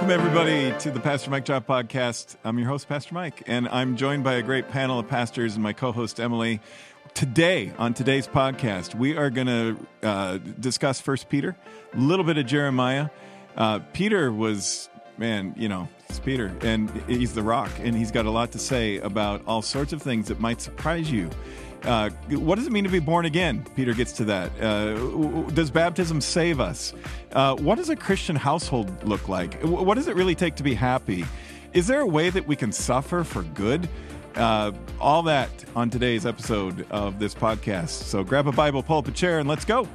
Welcome, everybody, to the Pastor Mike Drop podcast. I'm your host, Pastor Mike, and I'm joined by a great panel of pastors and my co host, Emily. Today, on today's podcast, we are going to uh, discuss First Peter, a little bit of Jeremiah. Uh, Peter was, man, you know, it's Peter, and he's the rock, and he's got a lot to say about all sorts of things that might surprise you. Uh, what does it mean to be born again? Peter gets to that. Uh, does baptism save us? Uh, what does a Christian household look like? What does it really take to be happy? Is there a way that we can suffer for good? Uh, all that on today's episode of this podcast. So grab a Bible, pull up a chair, and let's go.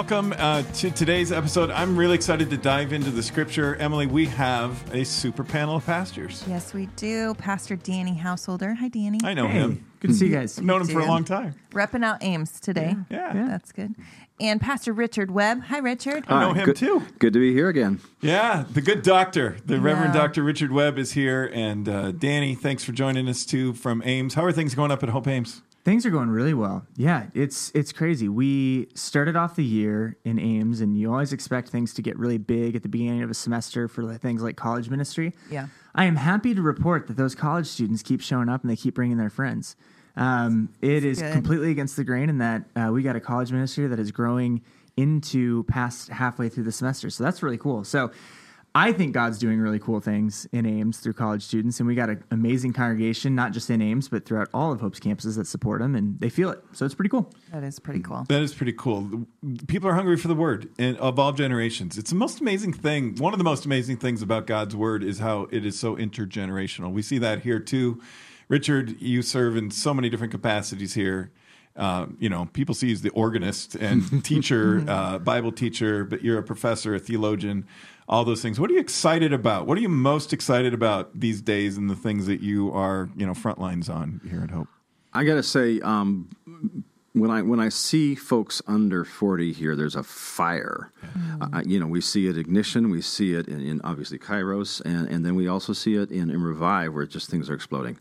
Welcome uh, to today's episode. I'm really excited to dive into the scripture. Emily, we have a super panel of pastors. Yes, we do. Pastor Danny Housholder. Hi, Danny. I know him. Good to see you guys. I've known him for a long time. Repping out Ames today. Yeah. That's good. And Pastor Richard Webb. Hi, Richard. I know him good, too. Good to be here again. Yeah, the good doctor, the Reverend Dr. Richard Webb is here. And uh, Danny, thanks for joining us too from Ames. How are things going up at Hope Ames? Things are going really well. Yeah, it's it's crazy. We started off the year in Ames, and you always expect things to get really big at the beginning of a semester for things like college ministry. Yeah. I am happy to report that those college students keep showing up and they keep bringing their friends. Um, it is good. completely against the grain in that uh, we got a college ministry that is growing into past halfway through the semester. So that's really cool. So I think God's doing really cool things in Ames through college students, and we got an amazing congregation, not just in Ames, but throughout all of Hope's campuses that support them, and they feel it. So it's pretty cool. That is pretty cool. That is pretty cool. People are hungry for the word and of all generations. It's the most amazing thing. One of the most amazing things about God's word is how it is so intergenerational. We see that here too. Richard, you serve in so many different capacities here. Uh, you know, people see you as the organist and teacher, uh, Bible teacher, but you're a professor, a theologian, all those things. What are you excited about? What are you most excited about these days and the things that you are, you know, front lines on here at Hope? I got to say, um, when I when I see folks under forty here, there's a fire. Uh, you know, we see it ignition, we see it in, in obviously Kairos, and, and then we also see it in, in Revive, where just things are exploding.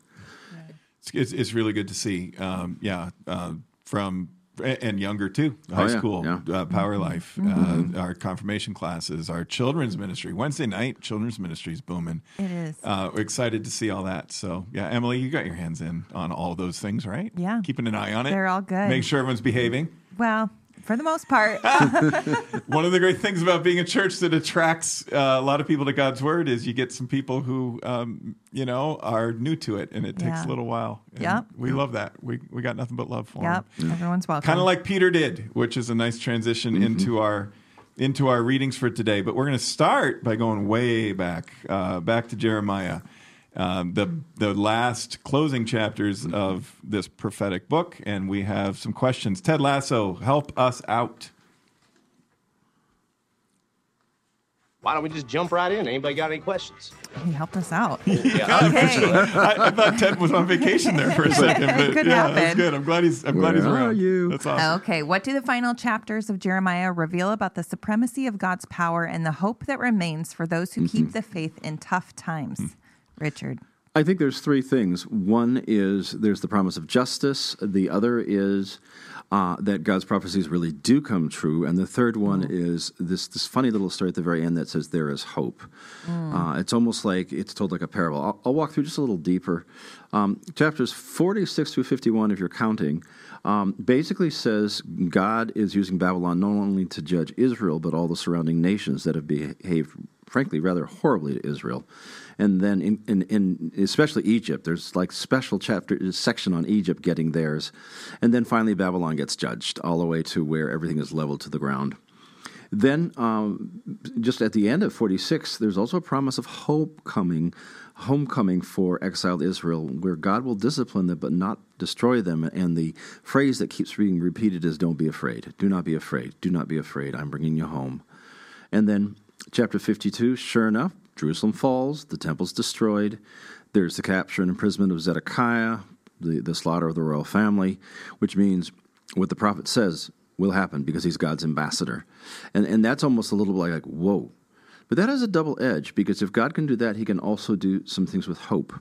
It's, it's, it's really good to see. Um, yeah, uh, from and younger too. High Oh, yeah, school, yeah. Uh, Power Life, uh, our confirmation classes, our children's ministry. Wednesday night children's ministry is booming. It is. Uh, we're excited to see all that. So yeah, Emily, you got your hands in on all those things, right? Yeah. keeping an eye on it. They're all good. Make sure everyone's behaving. Well, for the most part. One of the great things about being a church that attracts uh, a lot of people to God's word is you get some people who, um, you know, are new to it, and it takes Yeah. a little while. Yeah, we love that. We we got nothing but love for yep. Everyone's welcome. kind of like Peter did, which is a nice transition into our into our readings for today. But we're going to start by going way back, uh, back to Jeremiah, um, the the last closing chapters of this prophetic book, and we have some questions. Ted Lasso, help us out. Why don't we just jump right in? Anybody got any questions? he helped us out. Yeah. okay. I, I thought Ted was on vacation there for a second, but Could yeah, that's happen. good. I'm glad he's I'm glad he's Where are around. you? That's awesome. Okay, what do the final chapters of Jeremiah reveal about the supremacy of God's power and the hope that remains for those who keep the faith in tough times? Richard. I think there's three things. One is there's the promise of justice. The other is uh, that God's prophecies really do come true, and the third one is this this funny little story at the very end that says there is hope. Uh, it's almost like it's told like a parable. I'll, I'll walk through just a little deeper. Um, chapters 46 through 51, if you're counting, um, basically says God is using Babylon not only to judge Israel but all the surrounding nations that have behaved, frankly, rather horribly to Israel and then in, in, in especially Egypt, there's like special chapter section on Egypt getting theirs, and then finally Babylon gets judged all the way to where everything is leveled to the ground. Then, um, just at the end of 46, there's also a promise of hope coming, homecoming for exiled Israel, where God will discipline them but not destroy them. And the phrase that keeps being repeated is, Don't be afraid. Do not be afraid. Do not be afraid. I'm bringing you home. And then, chapter 52, sure enough, Jerusalem falls, the temple's destroyed. There's the capture and imprisonment of Zedekiah, the, the slaughter of the royal family, which means what the prophet says will happen because he's God's ambassador. And, and that's almost a little bit like, whoa. But that has a double edge because if God can do that, he can also do some things with hope.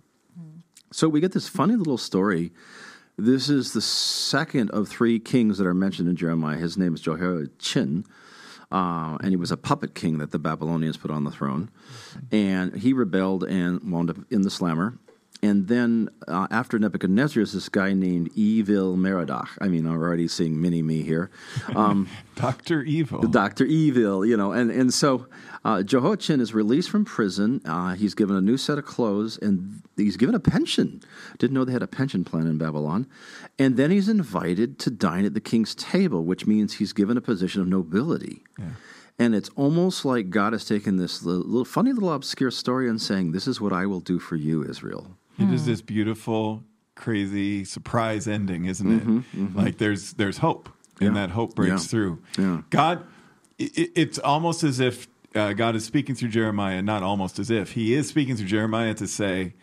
So we get this funny little story. This is the second of three kings that are mentioned in Jeremiah. His name is Jehoiachin. Uh, and he was a puppet king that the Babylonians put on the throne. And he rebelled and wound up in the slammer. And then uh, after Nebuchadnezzar is this guy named Evil Merodach. I mean, I'm already seeing mini me here. Um, Doctor Evil. Dr. Evil, you know. And, and so uh, Jehoiachin is released from prison. Uh, he's given a new set of clothes and he's given a pension. Didn't know they had a pension plan in Babylon. And then he's invited to dine at the king's table, which means he's given a position of nobility. Yeah. And it's almost like God has taken this little, funny little obscure story and saying, This is what I will do for you, Israel. It is this beautiful, crazy surprise ending, isn't it? Mm-hmm, mm-hmm. Like there's there's hope, and that hope breaks yeah. through. Yeah. God, it, it's almost as if uh, God is speaking through Jeremiah. Not almost as if He is speaking through Jeremiah to say,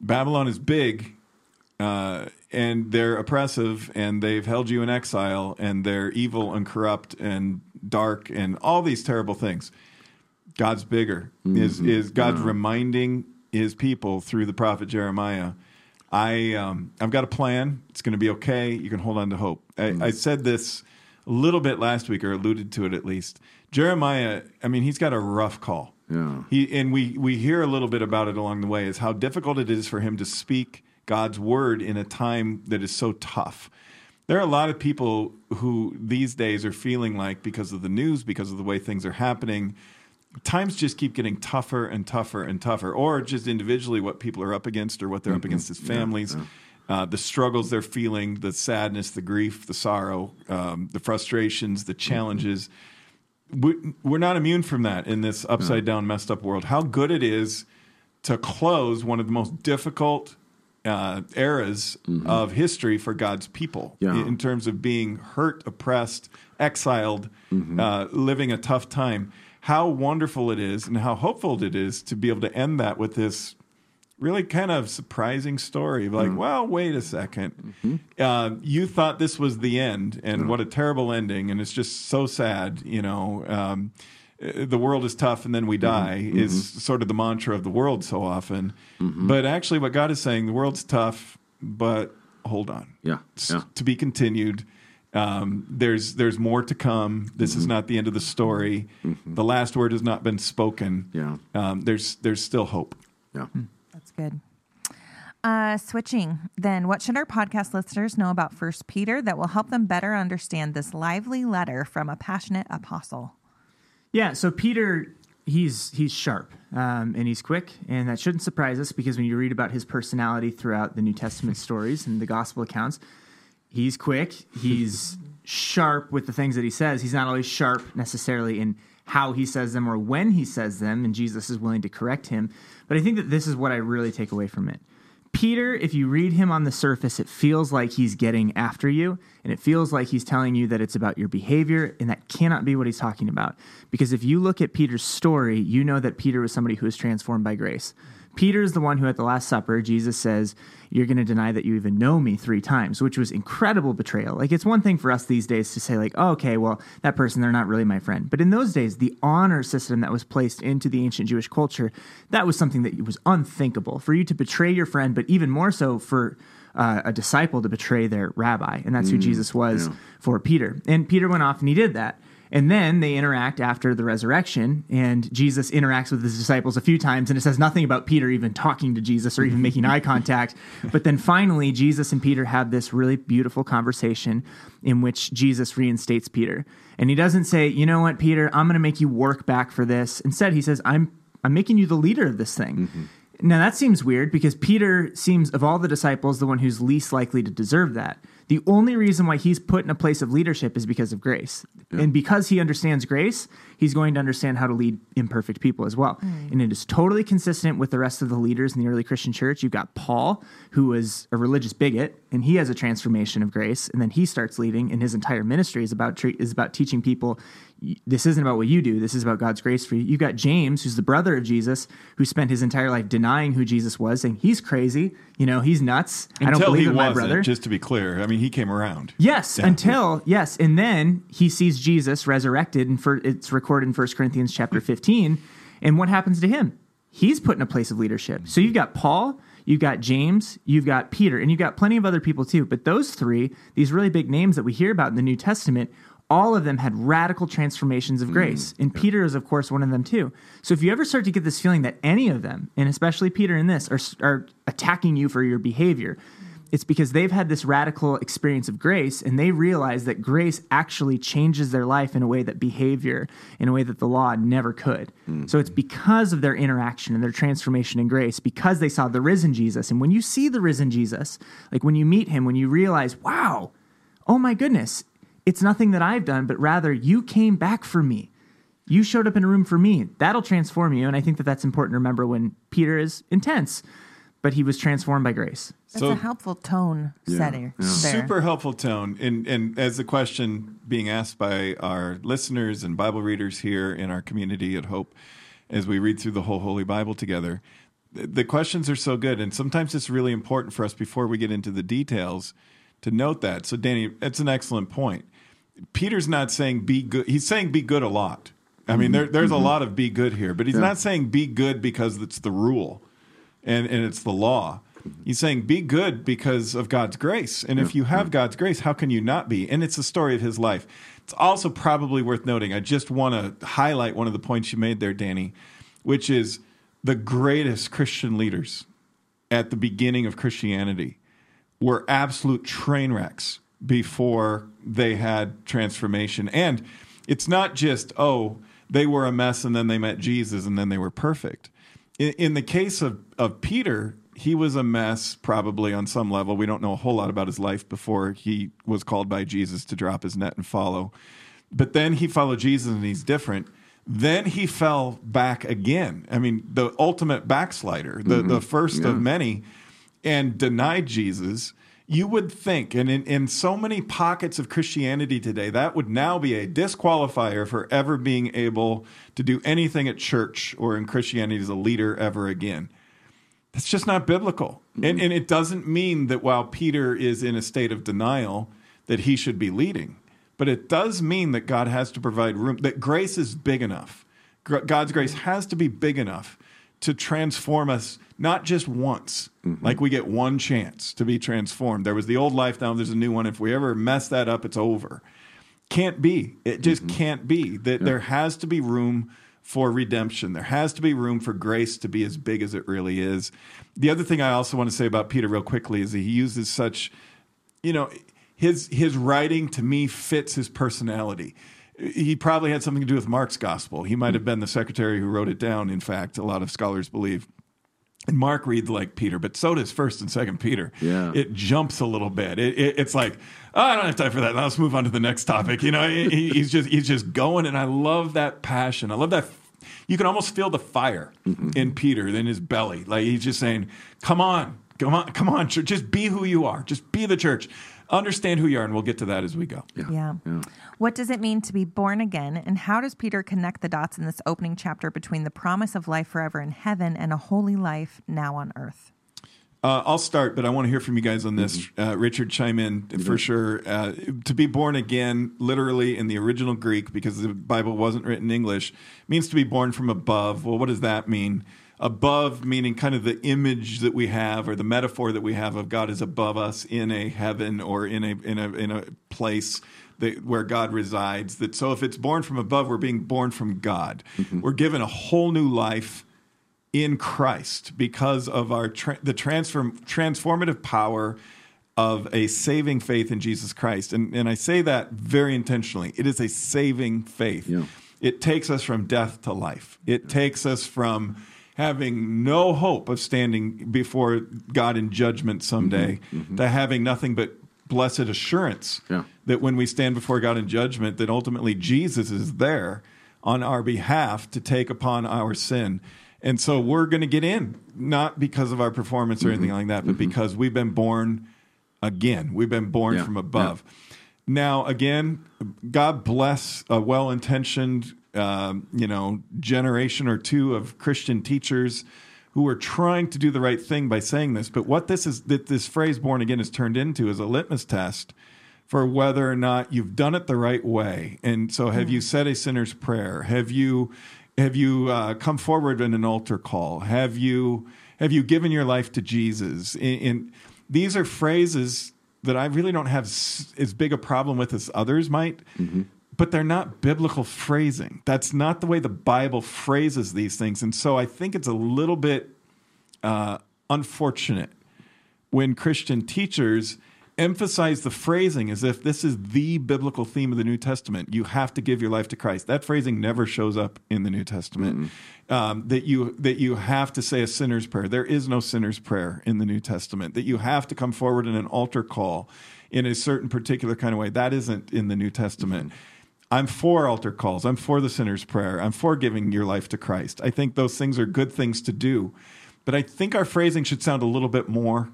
Babylon is big, uh, and they're oppressive, and they've held you in exile, and they're evil and corrupt and dark, and all these terrible things. God's bigger. Mm-hmm. Is is God's yeah. reminding his people through the prophet Jeremiah. I um, I've got a plan. It's going to be okay. You can hold on to hope. I, mm. I, said this a little bit last week, or alluded to it at least. Jeremiah. I mean, he's got a rough call. Yeah. He and we we hear a little bit about it along the way. Is how difficult it is for him to speak God's word in a time that is so tough. There are a lot of people who these days are feeling like because of the news, because of the way things are happening, times just keep getting tougher and tougher and tougher, or just individually what people are up against or what they're mm-hmm. up against as families. Yeah, yeah. Uh, the struggles they're feeling, the sadness, the grief, the sorrow, um, the frustrations, the challenges. Mm-hmm. We, are not immune from that in this upside down, messed up world. How good it is to close one of the most difficult uh, eras mm-hmm. of history for God's people yeah. in terms of being hurt, oppressed, exiled, mm-hmm. uh, living a tough time how wonderful it is and how hopeful it is to be able to end that with this really kind of surprising story. Like, mm. well, wait a 2nd mm-hmm. uh, you thought this was the end, and mm. what a terrible ending, and it's just so sad. You know, um, uh, the world is tough, and then we mm-hmm. die mm-hmm. is sort of the mantra of the world so often. Mm-hmm. But actually, what God is saying, the world's tough, but hold on. Yeah, yeah. to be continued. Um, there's there's more to come. This mm-hmm. is not the end of the story. Mm-hmm. The last word has not been spoken. Yeah. Um, there's there's still hope. Yeah. Hmm. That's good. Uh, switching then, what should our podcast listeners know about First Peter that will help them better understand this lively letter from a passionate apostle? Yeah. So Peter he's he's sharp um, and he's quick, and that shouldn't surprise us because when you read about his personality throughout the New Testament stories and the gospel accounts, he's quick. He's sharp with the things that he says. He's not always sharp necessarily in how he says them or when he says them, and Jesus is willing to correct him. But I think that this is what I really take away from it. Peter, if you read him on the surface, it feels like he's getting after you, and it feels like he's telling you that it's about your behavior, and that cannot be what he's talking about. Because if you look at Peter's story, you know that Peter was somebody who was transformed by grace. Peter is the one who at the Last Supper, Jesus says, You're going to deny that you even know me three times, which was incredible betrayal. Like, it's one thing for us these days to say, like, oh, okay, well, that person, they're not really my friend. But in those days, the honor system that was placed into the ancient Jewish culture, that was something that was unthinkable. For you to betray your friend, but even more so for uh, a disciple to betray their rabbi. And that's who mm, Jesus was yeah. for Peter. And Peter went off and he did that. And then they interact after the resurrection, and Jesus interacts with his disciples a few times, and it says nothing about Peter even talking to Jesus or even making eye contact. But then finally, Jesus and Peter have this really beautiful conversation in which Jesus reinstates Peter. And he doesn't say, you know what, Peter, I'm going to make you work back for this. Instead, he says, I'm, I'm making you the leader of this thing. Mm-hmm. Now, that seems weird because Peter seems, of all the disciples, the one who's least likely to deserve that. The only reason why he's put in a place of leadership is because of grace. Yeah. And because he understands grace, he's going to understand how to lead imperfect people as well. Mm. And it is totally consistent with the rest of the leaders in the early Christian church. You've got Paul, who was a religious bigot, and he has a transformation of grace. And then he starts leading, and his entire ministry is about, is about teaching people this isn't about what you do. This is about God's grace for you. You've got James, who's the brother of Jesus, who spent his entire life denying who Jesus was, saying he's crazy. You know, he's nuts. Until I don't believe he in my brother. Just to be clear, I mean, mean, he came around. Yes, Yeah. until yes, and then he sees Jesus resurrected, and for, it's recorded in 1 Corinthians chapter fifteen. And what happens to him? He's put in a place of leadership. So you've got Paul, you've got James, you've got Peter, and you've got plenty of other people too. But those three, these really big names that we hear about in the New Testament, all of them had radical transformations of mm, grace. And Peter is, of course, one of them too. So if you ever start to get this feeling that any of them, and especially Peter in this, are, are attacking you for your behavior, it's because they've had this radical experience of grace and they realize that grace actually changes their life in a way that behavior, in a way that the law never could. Mm-hmm. So it's because of their interaction and their transformation in grace, because they saw the risen Jesus. And when you see the risen Jesus, like when you meet him, when you realize, wow, oh my goodness, it's nothing that I've done, but rather you came back for me. You showed up in a room for me. That'll transform you. And I think that that's important to remember when Peter is intense, but he was transformed by grace. That's So- a helpful tone setting. there. Super helpful tone. And, and as the question being asked by our listeners and Bible readers here in our community at Hope, as we read through the whole Holy Bible together, the questions are so good. And sometimes it's really important for us before we get into the details to note that. So, Danny, that's an excellent point. Peter's not saying be good. He's saying be good a lot. I mean, there, there's a mm-hmm. lot of be good here, but he's not saying be good because it's the rule and, and it's the law. He's saying be good because of God's grace. And if you have mm-hmm. God's grace, how can you not be? And it's the story of his life. It's also probably worth noting. I just want to highlight one of the points you made there, Danny, which is the greatest Christian leaders at the beginning of Christianity were absolute train wrecks before they had transformation. And it's not just, oh, they were a mess and then they met Jesus and then they were perfect. In, in the case of, of Peter, he was a mess probably on some level. We don't know a whole lot about his life before he was called by Jesus to drop his net and follow. But then he followed Jesus and he's different. Then he fell back again. I mean, the ultimate backslider, the, mm-hmm. the 1st of many, and denied Jesus. You would think, and in, in so many pockets of Christianity today, that would now be a disqualifier for ever being able to do anything at church or in Christianity as a leader ever again. That's just not biblical. And, mm-hmm. and it doesn't mean that while Peter is in a state of denial, that he should be leading. But it does mean that God has to provide room, that grace is big enough. God's grace has to be big enough to transform us, not just once, mm-hmm. like we get one chance to be transformed. There was the old life, now there's a new one. If we ever mess that up, it's over. Can't be. It just mm-hmm. can't be. That there has to be room for redemption. There has to be room for grace to be as big as it really is. The other thing I also want to say about Peter real quickly is that he uses such, you know, his his writing to me fits his personality. He probably had something to do with Mark's gospel. He might mm-hmm. have been the secretary who wrote it down. In fact, a lot of scholars believe. And Mark reads like Peter, but so does First and Second Peter. Yeah. it jumps a little bit. It, it, it's like oh, I don't have time for that. Let's move on to the next topic. You know, he, he's just he's just going, and I love that passion. I love that. You can almost feel the fire mm-hmm. in Peter in his belly. Like he's just saying, "Come on, come on, come on, church. Just be who you are. Just be the church. Understand who you are." And we'll get to that as we go. Yeah. What does it mean to be born again? And how does Peter connect the dots in this opening chapter between the promise of life forever in heaven and a holy life now on earth? Uh, I'll start, but I want to hear from you guys on this. Uh, Richard, chime in for sure. Uh, to be born again, literally in the original Greek, because the Bible wasn't written in English, means to be born from above. Well, what does that mean? Above meaning kind of the image that we have, or the metaphor that we have of God is above us in a heaven or in a in a in a place that, where God resides. That so, if it's born from above, we're being born from God. Mm-hmm. We're given a whole new life in Christ because of our tra- the transform transformative power of a saving faith in Jesus Christ. And and I say that very intentionally. It is a saving faith. Yeah. It takes us from death to life. It takes us from having no hope of standing before God in judgment someday mm-hmm. mm-hmm. to having nothing but blessed assurance Yeah. that when we stand before God in judgment that ultimately Jesus is there on our behalf to take upon our sin. And so we're going to get in not because of our performance or mm-hmm. anything like that, but because we've been born again. We've been born Yeah. from above. Now, again, God bless a well-intentioned, um, you know, generation or two of Christian teachers who are trying to do the right thing by saying this. But what this is that this phrase "born again" is turned into is a litmus test for whether or not you've done it the right way. And so, have you said a sinner's prayer? Have you have you uh, come forward in an altar call? Have you have you given your life to Jesus? And, in these are phrases that I really don't have s- as big a problem with as others might. But they're not biblical phrasing. That's not the way the Bible phrases these things. And so I think it's a little bit uh, unfortunate when Christian teachers emphasize the phrasing as if this is the biblical theme of the New Testament. You have to give your life to Christ. That phrasing never shows up in the New Testament. Um, that you that you have to say a sinner's prayer. There is no sinner's prayer in the New Testament. That you have to come forward in an altar call in a certain particular kind of way. That isn't in the New Testament. I'm for altar calls. I'm for the sinner's prayer. I'm for giving your life to Christ. I think those things are good things to do. But I think our phrasing should sound a little bit more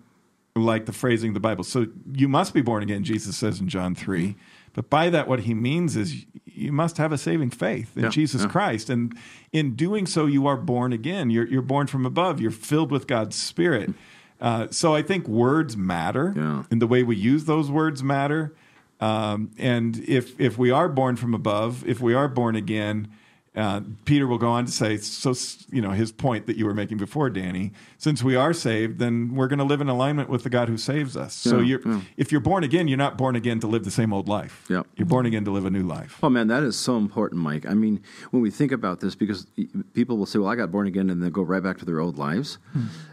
like the phrasing of the Bible. So you must be born again, Jesus says in John 3. But by that, what he means is you must have a saving faith in Yeah, Jesus yeah. Christ. And in doing so, you are born again. You're, you're born from above. You're filled with God's Spirit. Uh, so I think words matter, Yeah. and the way we use those words matter. Um, and if if we are born from above, if we are born again, uh, Peter will go on to say, so you know his point that you were making before, Danny. Since we are saved, then we're going to live in alignment with the God who saves us. so Yeah, you're yeah. if you're born again, you're not born again to live the same old life. Yep. You're born again to live a new life. Oh man, that is so important, Mike. I mean, when we think about this, because people will say, "Well, I got born again," and then go right back to their old lives.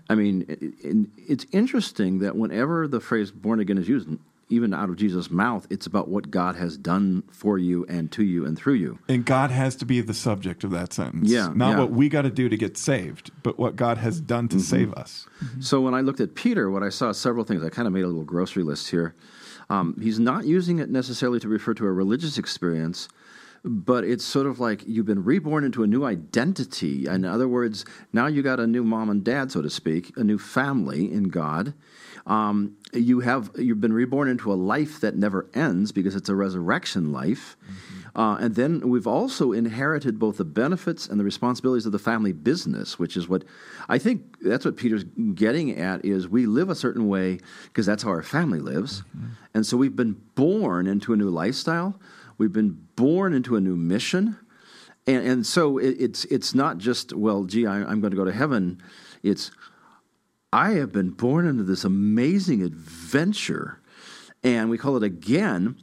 I mean, it, it- it's interesting that whenever the phrase "born again" is used, even out of Jesus' mouth, it's about what God has done for you and to you and through you. And God has to be the subject of that sentence. Yeah, Not yeah. what we got to do to get saved, but what God has done to Mm-hmm. save us. So when I looked at Peter, what I saw several things. I kind of made a little grocery list here. Um, he's not using it necessarily to refer to a religious experience, but it's sort of like you've been reborn into a new identity. In other words, now you got a new mom and dad, so to speak, a new family in God. Um, you have you've been reborn into a life that never ends because it's a resurrection life. Uh, and then we've also inherited both the benefits and the responsibilities of the family business, which is what I think that's what Peter's getting at is we live a certain way because that's how our family lives. And so we've been born into a new lifestyle. We've been born into a new mission. And, and so it, it's it's not just well, gee, I, I'm going to go to heaven. It's I have been born into this amazing adventure, and we call it again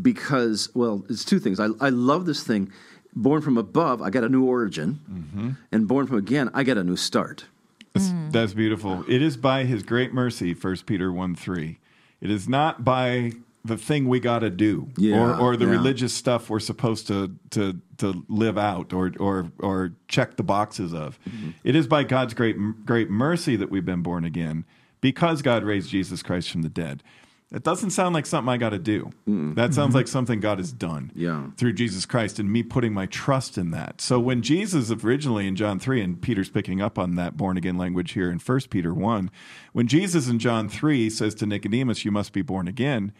because well, it's two things. I I love this thing. Born from above, I got a new origin, mm-hmm. and born from again, I get a new start. That's, mm. that's beautiful. It is by his great mercy, First Peter 1 3. It is not by the thing we got to do Yeah, or, or the yeah. religious stuff we're supposed to, to, to live out or, or, or check the boxes of. Mm-hmm. It is by God's great, great mercy that we've been born again because God raised Jesus Christ from the dead. It doesn't sound like something I got to do. That sounds like something God has done Yeah. through Jesus Christ and me putting my trust in that. So when Jesus originally in John 3 and Peter's picking up on that born again language here in 1 Peter 1, when Jesus in John 3 says to Nicodemus you must be born again,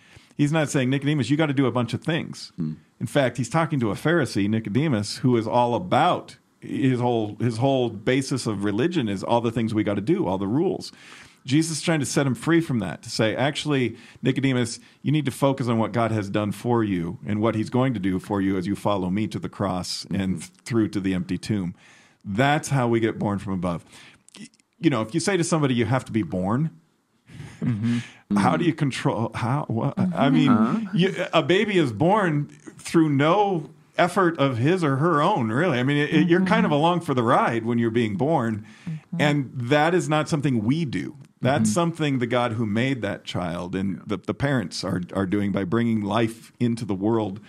he's not saying Nicodemus you got to do a bunch of things. Hmm. In fact, he's talking to a Pharisee, Nicodemus, who is all about his whole his whole basis of religion is all the things we got to do, all the rules. Jesus is trying to set him free from that to say, actually, Nicodemus, you need to focus on what God has done for you and what he's going to do for you as you follow me to the cross and mm-hmm. through to the empty tomb. That's how we get born from above. You know, if you say to somebody, you have to be born, Mm-hmm. how do you control how what, i mm-hmm. mean you, a baby is born through no effort of his or her own really. I mean it, it- you're kind of mm-hmm. along for the ride when you're being born. And that is not something we do. That's something the god who made that child and the, the parents are, are doing by bringing life into the world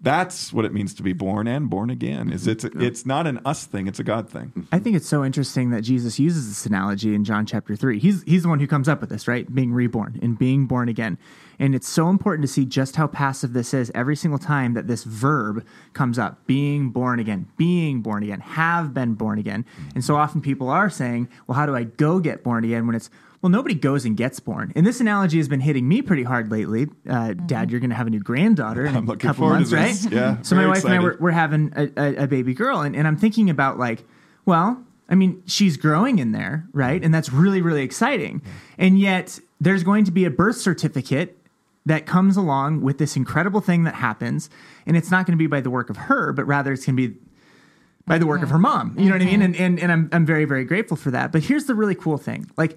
that's what it means to be born and born again is it's it's not an us thing it's a god thing I think it's so interesting that Jesus uses this analogy in John chapter 3. He's he's the one who comes up with this, right? Being reborn and being born again. And it's so important to see just how passive this is every single time that this verb comes up. Being born again, being born again, have been born again. And so often people are saying, "Well, how do I go get born again?" when it's well, nobody goes and gets born. And this analogy has been hitting me pretty hard lately. Uh, Dad, you're going to have a new granddaughter in I'm a couple forward months, to right? Yeah, So my very wife and I excited. were, we're having a, a, a baby girl, and, and I'm thinking about like, well, I mean, she's growing in there, right? And that's really, really exciting. And yet, there's going to be a birth certificate that comes along with this incredible thing that happens. And it's not going to be by the work of her, but rather it's going to be by the work of her mom. You know what I mean? And, and, and I'm, I'm very, very grateful for that. But here's the really cool thing. Like,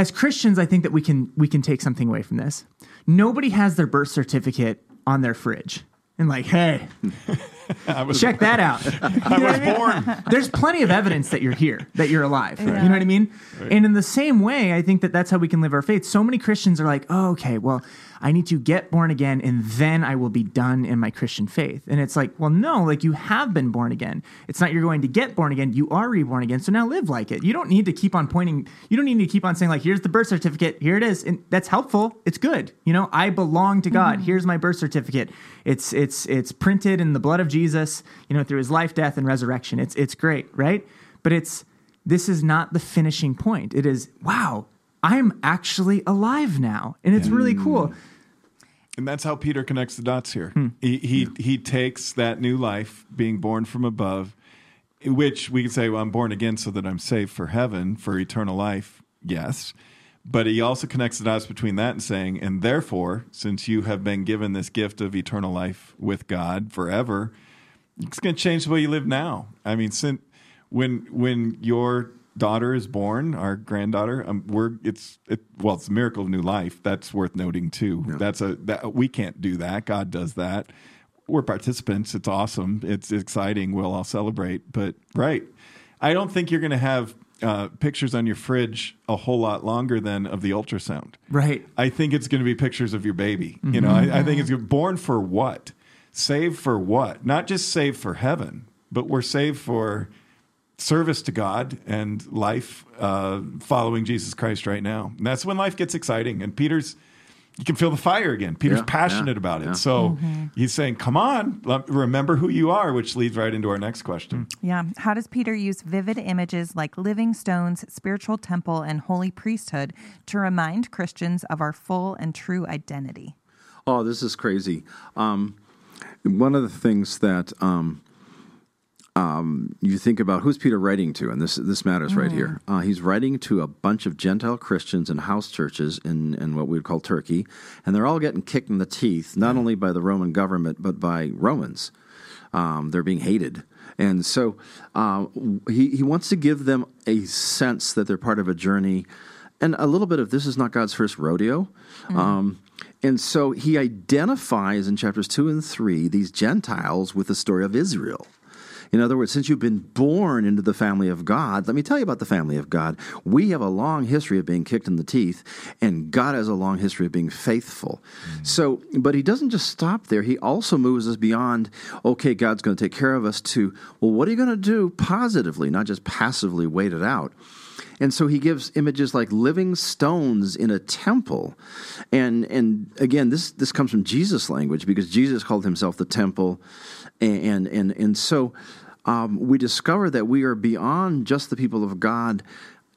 as Christians, I think that we can we can take something away from this. Nobody has their birth certificate on their fridge and like, hey, I was, check that out. I was born. There's plenty of evidence that you're here, that you're alive. You know what I mean? And in the same way, I think that that's how we can live our faith. So many Christians are like, oh, okay, well, I need to get born again and then I will be done in my Christian faith. And it's like, well, no, like you have been born again. It's not you're going to get born again. You are reborn again. So now live like it. You don't need to keep on pointing. You don't need to keep on saying, like, here's the birth certificate. Here it is. And that's helpful. It's good. You know, I belong to God. Mm-hmm. Here's my birth certificate. It's it's it's printed in the blood of Jesus, you know, through his life, death, and resurrection. It's it's great, right? But it's this is not the finishing point. It is, wow, I'm actually alive now. And it's really cool. And that's how Peter connects the dots here. Hmm. He he, he takes that new life, being born from above, which we can say, well, I'm born again so that I'm saved for heaven, for eternal life. Yes. But he also connects the dots between that and saying, and therefore, since you have been given this gift of eternal life with God forever, it's going to change the way you live now. I mean, since when when your daughter is born, our granddaughter, um, we're it's it, well, it's a miracle of new life. That's worth noting too. That's a that we can't do that. God does that. We're participants. It's awesome. It's exciting. We'll all celebrate. But right, I don't think you're going to have uh, pictures on your fridge a whole lot longer than of the ultrasound. Right. I think it's going to be pictures of your baby. You know, I, I think it's born for what? Saved for what? Not just saved for heaven, but we're saved for service to God and life uh, following Jesus Christ right now. And that's when life gets exciting. And Peter's, you can feel the fire again. Peter's Yeah, passionate yeah, about it. yeah. So he's saying, come on, remember who you are, which leads right into our next question. Yeah. How does Peter use vivid images like living stones, spiritual temple, and holy priesthood to remind Christians of our full and true identity? Oh, this is crazy. Um, one of the things that um, um, you think about who's Peter writing to, and this this matters right here. Uh, he's writing to a bunch of Gentile Christians in house churches in, in what we would call Turkey, and they're all getting kicked in the teeth, not only by the Roman government but by Romans. Um, they're being hated. And so uh, he, he wants to give them a sense that they're part of a journey and a little bit of this is not God's first rodeo. Um, and so he identifies in chapters two and three these Gentiles with the story of Israel. In other words, since you've been born into the family of God, let me tell you about the family of God. We have a long history of being kicked in the teeth, and God has a long history of being faithful. Mm. So, but he doesn't just stop there. He also moves us beyond, okay, God's going to take care of us, to, well, what are you going to do positively, not just passively wait it out? And so he gives images like living stones in a temple. And and again, this this comes from Jesus' language because Jesus called himself the temple. And and and so um, we discover that we are beyond just the people of God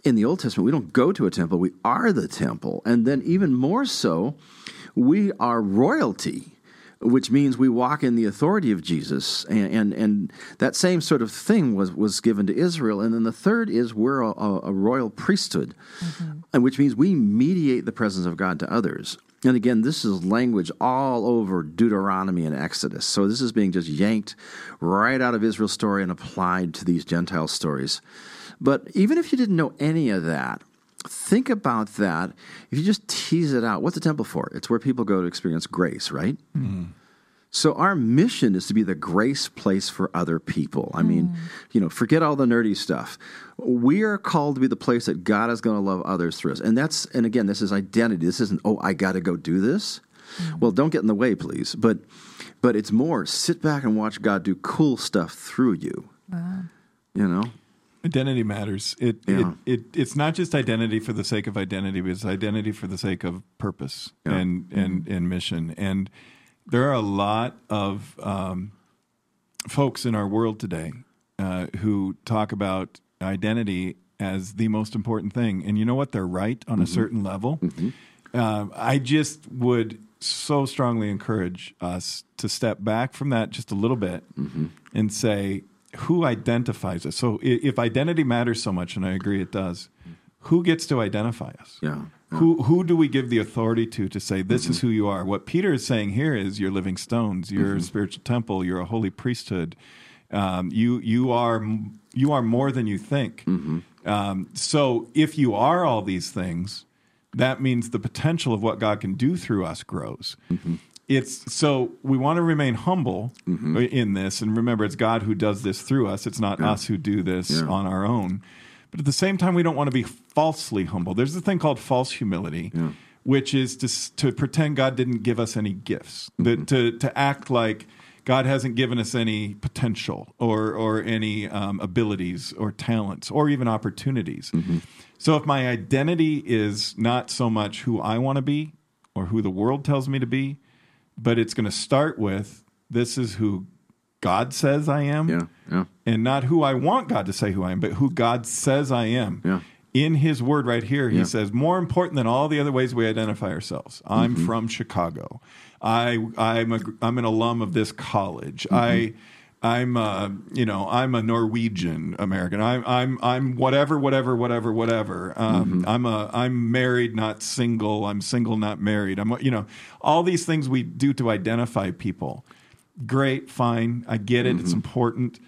in the Old Testament. We don't go to a temple, we are the temple. And then even more so, we are royalty which means we walk in the authority of Jesus, and and, and that same sort of thing was was given to Israel. And then the third is we're a, a royal priesthood, and which means we mediate the presence of God to others. And again, this is language all over Deuteronomy and Exodus. So this is being just yanked right out of Israel's story and applied to these Gentile stories. But even if you didn't know any of that, think about that. If you just tease it out, what's the temple for? It's where people go to experience grace, right? Mm-hmm. So our mission is to be the grace place for other people. I mean, hmm. you know, forget all the nerdy stuff. We are called to be the place that God is going to love others through us. And that's and again, this is identity. This isn't, oh, I got to go do this. Hmm. Well, don't get in the way, please. But but it's more sit back and watch God do cool stuff through you. You know? Identity matters. It, Yeah. it it it's not just identity for the sake of identity, but it's identity for the sake of purpose Yeah. and and hmm. and mission. And there are a lot of um, folks in our world today uh, who talk about identity as the most important thing. And you know what? They're right on a certain level. Um, I just would so strongly encourage us to step back from that just a little bit and say, who identifies us. So if identity matters so much, and I agree it does, who gets to identify us? Yeah. Who who do we give the authority to to say this is mm-hmm. who you are? What Peter is saying here is you're living stones, you're a mm-hmm. spiritual temple, you're a holy priesthood. Um, you you are you are more than you think. Mm-hmm. Um, so if you are all these things, that means the potential of what God can do through us grows. It's so we want to remain humble in this, and remember, it's God who does this through us. It's not us who do this Yeah. on our own. But at the same time, we don't want to be falsely humble. There's a thing called false humility, which is to to pretend God didn't give us any gifts, that to to act like God hasn't given us any potential or or any um, abilities or talents or even opportunities. So if my identity is not so much who I want to be or who the world tells me to be, but it's going to start with this is who God says I am Yeah. Yeah. and not who I want God to say who I am, but who God says I am. Yeah. In His Word, right here, He Yeah. says more important than all the other ways we identify ourselves. I'm Mm-hmm. from Chicago. I I'm a I'm an alum of this college. Mm-hmm. I I'm uh, you know I'm a Norwegian American. I'm I'm I'm whatever whatever whatever whatever. Um, Mm-hmm. I'm a I'm married, not single. I'm single, not married. I'm you know all these things we do to identify people great, fine. I get it. It's Mm-hmm. important.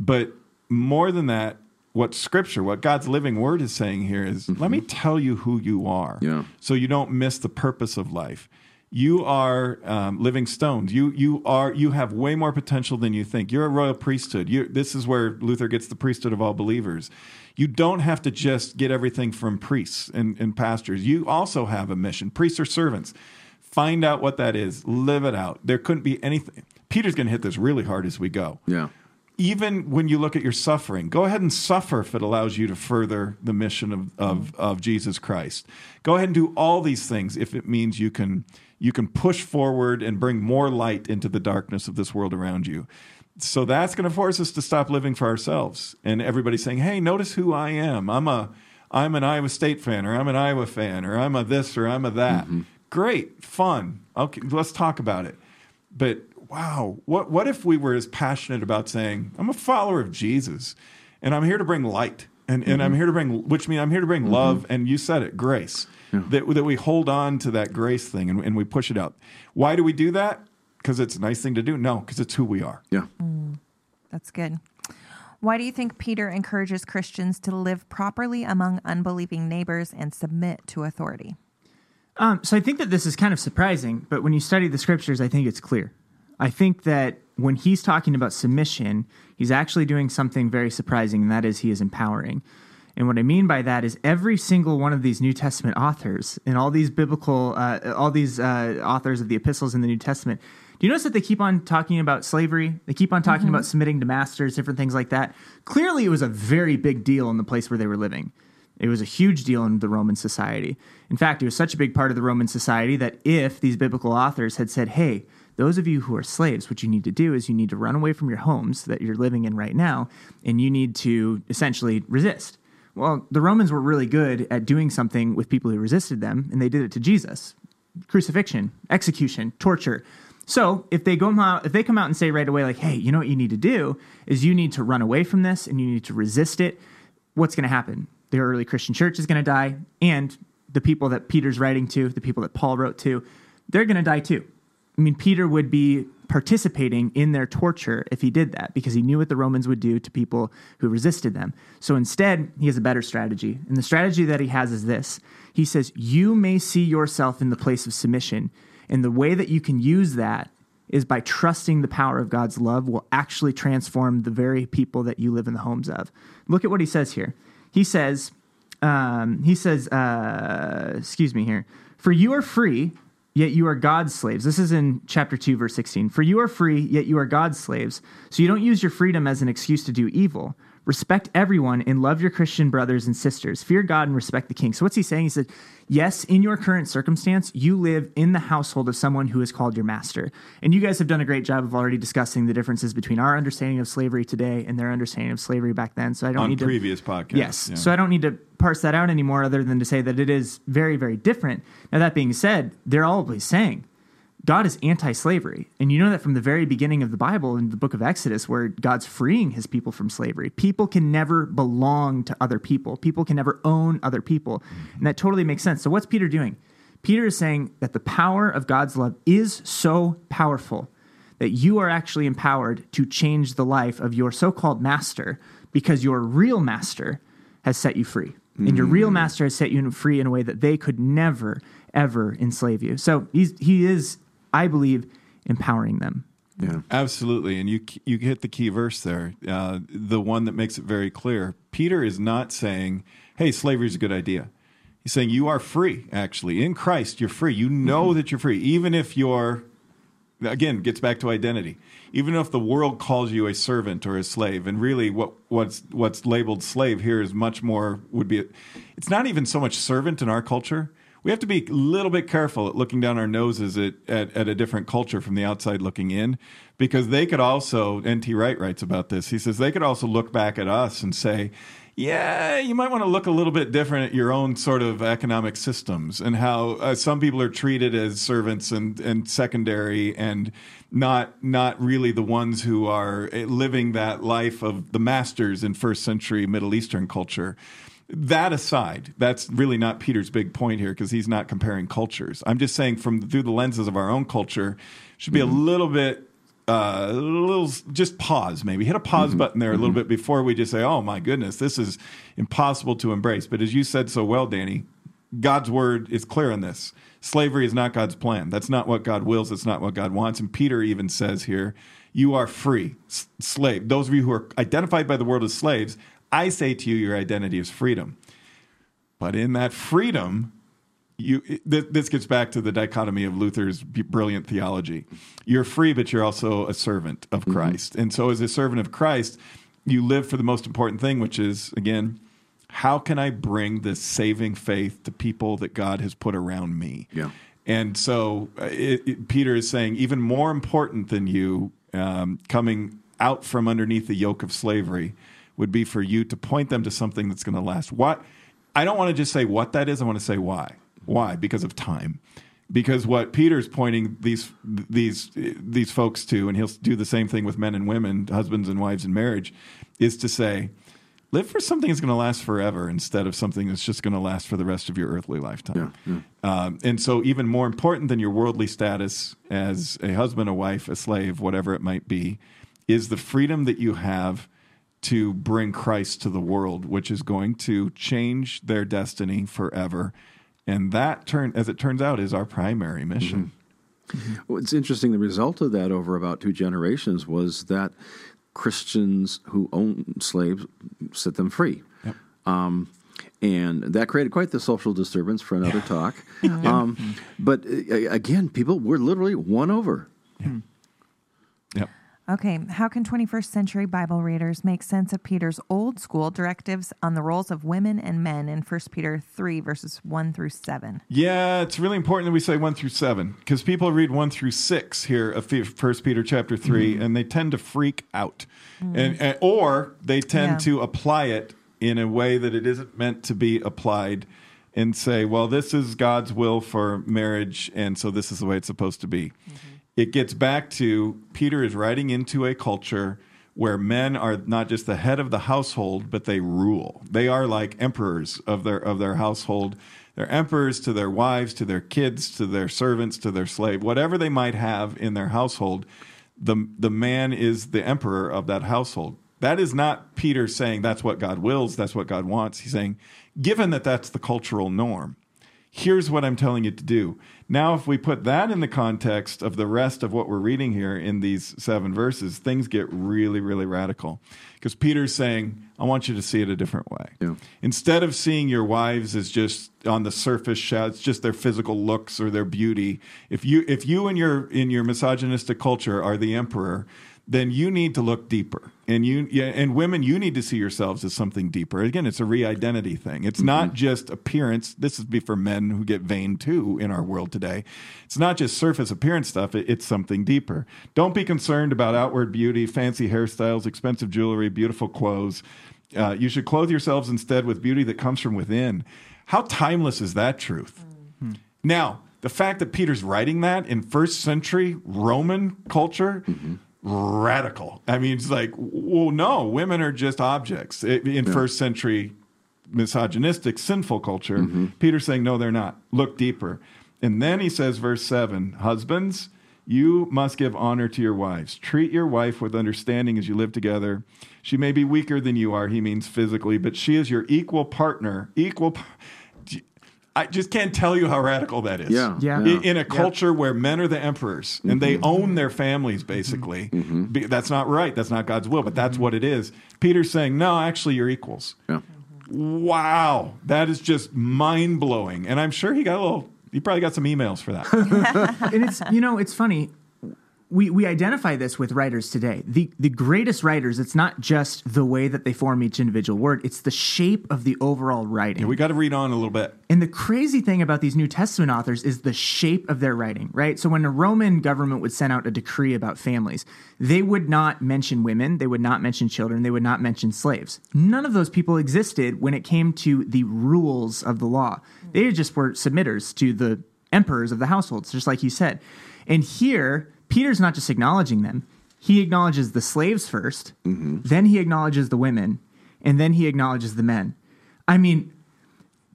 But more than that, what scripture, what God's living word is saying here is, let me tell you who you are Mm-hmm. Yeah. so you don't miss the purpose of life. You are um, living stones. You you are you have way more potential than you think. You're a royal priesthood. You, this is where Luther gets the priesthood of all believers. You don't have to just get everything from priests and, and pastors. You also have a mission. Priests are servants. Find out what that is. Live it out. There couldn't be anything. Peter's going to hit this really hard as we go Yeah. even when you look at your suffering, go ahead and suffer if it allows you to further the mission of, of, of Jesus Christ. Go ahead and do all these things if it means you can you can push forward and bring more light into the darkness of this world around you. So that's going to force us to stop living for ourselves. And everybody's saying, "Hey, notice who I am. I'm a I'm an Iowa State fan, or I'm an Iowa fan, or I'm a this, or I'm a that." Mm-hmm. Great, fun. Okay, let's talk about it. But wow, what what if we were as passionate about saying, I'm a follower of Jesus and I'm here to bring light. And, and I'm mm-hmm. here to bring, which means I'm here to bring mm-hmm. love, and you said it, grace. That, that we hold on to that grace thing and, and we push it out. Why do we do that? Because it's a nice thing to do? No, because it's who we are. Yeah. Mm, that's good. Why do you think Peter encourages Christians to live properly among unbelieving neighbors and submit to authority? Um, so I think that this is kind of surprising, but when you study the scriptures, I think it's clear. I think that when he's talking about submission, he's actually doing something very surprising, and that is he is empowering. And what I mean by that is every single one of these New Testament authors and all these biblical, uh, all these uh, authors of the epistles in the New Testament, do you notice that they keep on talking about slavery? They keep on talking about submitting to masters, different things like that. Clearly, it was a very big deal in the place where they were living. It was a huge deal in the Roman society. In fact, it was such a big part of the Roman society that if these biblical authors had said, hey, those of you who are slaves, what you need to do is you need to run away from your homes that you're living in right now, and you need to essentially resist. Well, the Romans were really good at doing something with people who resisted them, and they did it to Jesus crucifixion, execution, torture. So if they go out, if they come out and say right away, like, "Hey, you know what you need to do is you need to run away from this and you need to resist it," what's going to happen? The early Christian church is going to die, and the people that Peter's writing to, the people that Paul wrote to, they're going to die too. I mean, Peter would be participating in their torture if he did that because he knew what the Romans would do to people who resisted them. So instead, he has a better strategy. And the strategy that he has is this He says, You may see yourself in the place of submission. And the way that you can use that is by trusting the power of God's love will actually transform the very people that you live in the homes of. Look at what he says here. He says, um, he says, uh, excuse me here, for you are free, yet you are God's slaves. This is in chapter 2, verse 16. For you are free, yet you are God's slaves. So you don't use your freedom as an excuse to do evil. Respect everyone and love your Christian brothers and sisters. Fear God and respect the king. So what's he saying? He said, Yes, in your current circumstance, you live in the household of someone who is called your master. And you guys have done a great job of already discussing the differences between our understanding of slavery today and their understanding of slavery back then. So I don't On need to previous podcasts. Yes. yeah. So I don't need to parse that out anymore other than to say that it is very, very different. Now, that being said, they're always saying God is anti slavery. And you know that from the very beginning of the Bible in the book of Exodus, where God's freeing his people from slavery. People can never belong to other people, people can never own other people. And that totally makes sense. So, what's Peter doing? Peter is saying that the power of God's love is so powerful that you are actually empowered to change the life of your so called master because your real master has set you free. And your real mm. master has set you free in a way that they could never, ever enslave you. So he's, he is, I believe, empowering them. Yeah. Absolutely, and you you hit the key verse there, uh, the one that makes it very clear. Peter is not saying, "Hey, slavery is a good idea." He's saying you are free. Actually, in Christ, you're free. You know that you're free, even if you're. Again, gets back to identity. Even if the world calls you a servant or a slave, and really, what what's what's labeled slave here is much more would be. It's not even so much servant in our culture we have to be a little bit careful at looking down our noses at, at, at, a different culture from the outside looking in because they could also N.T. Wright writes about this he says they could also look back at us and say yeah you might want to look a little bit different at your own sort of economic systems and how uh, some people are treated as servants and, and secondary and not not really the ones who are eh, living that life of the masters in first century middle eastern culture that aside, that's really not Peter's big point here because he's not comparing cultures. I'm just saying from through the lenses of our own culture, should be mm-hmm. a little bit uh, a little just pause maybe hit a pause mm-hmm. button there a little mm-hmm. bit before we just say oh my goodness this is impossible to embrace but as you said so well danny god's word is clear on this slavery is not god's plan that's not what god wills it's not what god wants and peter even says here you are free S- slave those of you who are identified by the world as slaves I say to you, your identity is freedom. But in that freedom, you, this gets back to the dichotomy of Luther's brilliant theology. You're free, but you're also a servant of mm-hmm. Christ. And so, as a servant of Christ, you live for the most important thing, which is, again, how can I bring this saving faith to people that God has put around me? Yeah. And so, uh, it, it, Peter is saying, even more important than you um, coming out from underneath the yoke of slavery would be for you to point them to something that's going to last. What I don't want to just say what that is. I want to say why. Why? Because of time. Because what Peter's pointing these these these folks to, and he'll do the same thing with men and women, husbands and wives in marriage, is to say, live for something that's going to last forever instead of something that's just going to last for the rest of your earthly lifetime. Yeah, yeah. Um, and so, even more important than your worldly status as a husband, a wife, a slave, whatever it might be, is the freedom that you have to bring Christ to the world, which is going to change their destiny forever. And that turn, as it turns out, is our primary mission. Mm-hmm. Well, it's interesting. The result of that over about two generations was that Christians who owned slaves set them free. Yep. Um, and that created quite the social disturbance for another talk. um, but uh, again, people were literally won over. Yep. Okay, how can 21st century Bible readers make sense of Peter's old school directives on the roles of women and men in 1 Peter 3, verses 1 through 7? Yeah, it's really important that we say 1 through 7 because people read 1 through 6 here of 1 Peter chapter 3 mm-hmm. and they tend to freak out. Mm-hmm. And, and, Or they tend yeah. to apply it in a way that it isn't meant to be applied and say, well, this is God's will for marriage, and so this is the way it's supposed to be. Mm-hmm it gets back to Peter is writing into a culture where men are not just the head of the household, but they rule. They are like emperors of their of their household. They're emperors to their wives, to their kids, to their servants, to their slave, whatever they might have in their household. The the man is the emperor of that household. That is not Peter saying that's what God wills, that's what God wants. He's saying, given that that's the cultural norm, here's what I'm telling you to do. Now, if we put that in the context of the rest of what we're reading here in these seven verses, things get really, really radical. Because Peter's saying, I want you to see it a different way. Yeah. Instead of seeing your wives as just on the surface, it's just their physical looks or their beauty. If you, if you in your in your misogynistic culture are the emperor, then you need to look deeper. And you yeah, and women, you need to see yourselves as something deeper. Again, it's a re-identity thing. It's mm-hmm. not just appearance. This is be for men who get vain too in our world today. It's not just surface appearance stuff. It, it's something deeper. Don't be concerned about outward beauty, fancy hairstyles, expensive jewelry, beautiful clothes. Uh, you should clothe yourselves instead with beauty that comes from within. How timeless is that truth? Mm-hmm. Now, the fact that Peter's writing that in first century Roman culture, radical. I mean, it's like, well, no, women are just objects in first century misogynistic, sinful culture. Mm-hmm. Peter's saying, no, they're not. Look deeper. And then he says, verse 7 Husbands, you must give honor to your wives. Treat your wife with understanding as you live together. She may be weaker than you are, he means physically, but she is your equal partner. Equal. p- I just can't tell you how radical that is. Yeah, Yeah. In, in a culture where men are the emperors and they mm-hmm. own their families, mm-hmm. basically, mm-hmm. Be- that's not right. That's not God's will, but that's what it is. Peter's saying, no, actually, you're equals. Yeah. Wow, that is just mind blowing. And I'm sure he got a little. He probably got some emails for that. and it's you know it's funny we we identify this with writers today the the greatest writers it's not just the way that they form each individual word it's the shape of the overall writing we got to read on a little bit. and the crazy thing about these New Testament authors is the shape of their writing, right? So when the Roman government would send out a decree about families, they would not mention women, they would not mention children, they would not mention slaves. None of those people existed when it came to the rules of the law. They just were submitters to the emperors of the households, just like you said. And here, Peter's not just acknowledging them, he acknowledges the slaves 1st then he acknowledges the women, and then he acknowledges the men. I mean,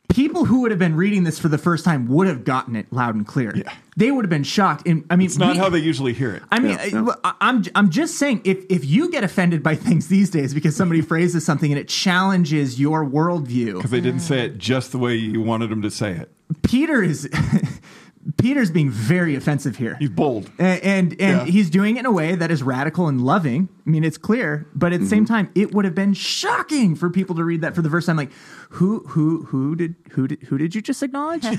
people who would have been reading this for the first time would have gotten it loud and clear. Yeah. They would have been shocked. And I mean, It's not we- how they usually hear it. I mean, Yeah, yeah. uh, I- I'm I'm just saying if if you get offended by things these days because somebody phrases something and it challenges your worldview, Because they didn't say it just the way you wanted them to say it. Peter is Peter's being very offensive here. He's bold. and and, and Yeah. he's doing it in a way that is radical and loving. I mean, it's clear, but at the Mm-hmm. same time, it would have been shocking for people to read that for the first time. Like, who who who did who did who did you just acknowledge?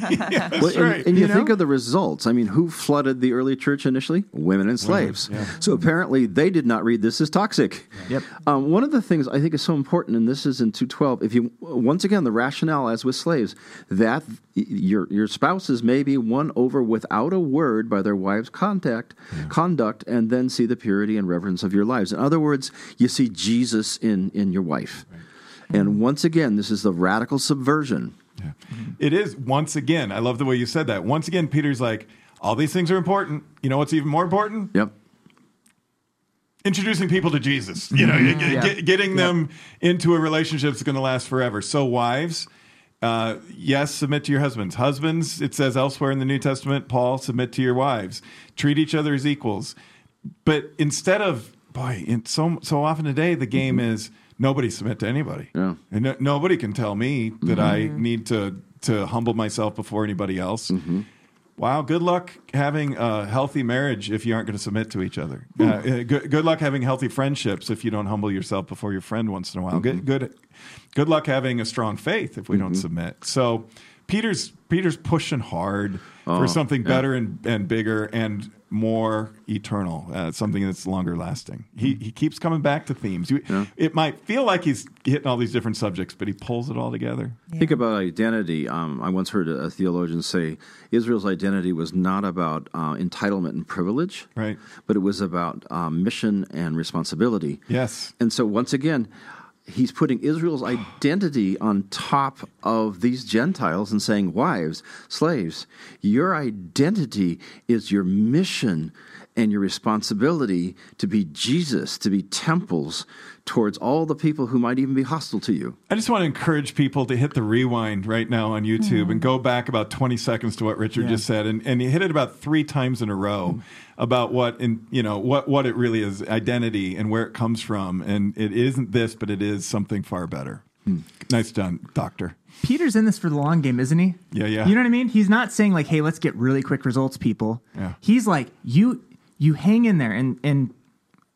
Well, That's and, right. and you, You think of the results. I mean, who flooded the early church initially? Women and slaves. So apparently, they did not read this as toxic. Yep. Um, one of the things I think is so important, and this is in two twelve. If you once again the rationale as with slaves that your your spouses may be won over without a word by their wives' contact conduct, and then see the purity and reverence of your lives. In other words, you see Jesus in in your wife. And once again, this is the radical subversion. It is, once again, I love the way you said that. Once again, Peter's like, all these things are important. You know what's even more important? Yep. introducing people to Jesus, you know, mm-hmm. Yeah. get- getting them into a relationship that's going to last forever. So, wives, uh, yes, submit to your husbands. Husbands, it says elsewhere in the New Testament, Paul, submit to your wives. Treat each other as equals. But instead of, boy, in so so often today, the game is nobody submit to anybody. Yeah. And no, nobody can tell me that I need to to humble myself before anybody else. Wow, good luck having a healthy marriage if you aren't going to submit to each other. Uh, uh, good, good luck having healthy friendships if you don't humble yourself before your friend once in a while. Good, good, good luck having a strong faith if we don't submit. So, Peter's Peter's pushing hard for something better and, and bigger and more eternal, uh, something that's longer lasting. He he keeps coming back to themes. You, It might feel like he's hitting all these different subjects, but he pulls it all together. Think about identity. Um, I once heard a theologian say Israel's identity was not about uh, entitlement and privilege, Right. But it was about um, mission and responsibility. Yes. And so once again, he's putting Israel's identity on top of these Gentiles and saying, Wives, slaves, your identity is your mission and your responsibility to be Jesus, to be temples towards all the people who might even be hostile to you. I just want to encourage people to hit the rewind right now on YouTube and mm. go back about 20 seconds to what Richard Yeah. just said. And, and he hit it about three times in a row mm. about what, in, you know, what, what it really is identity and where it comes from. And it isn't this, but it is something far better. Hmm. Nice done, Doctor. Peter's in this for the long game, isn't he? Yeah, yeah. You know what I mean? He's not saying like, "Hey, let's get really quick results, people." Yeah. He's like, "You, you hang in there," and and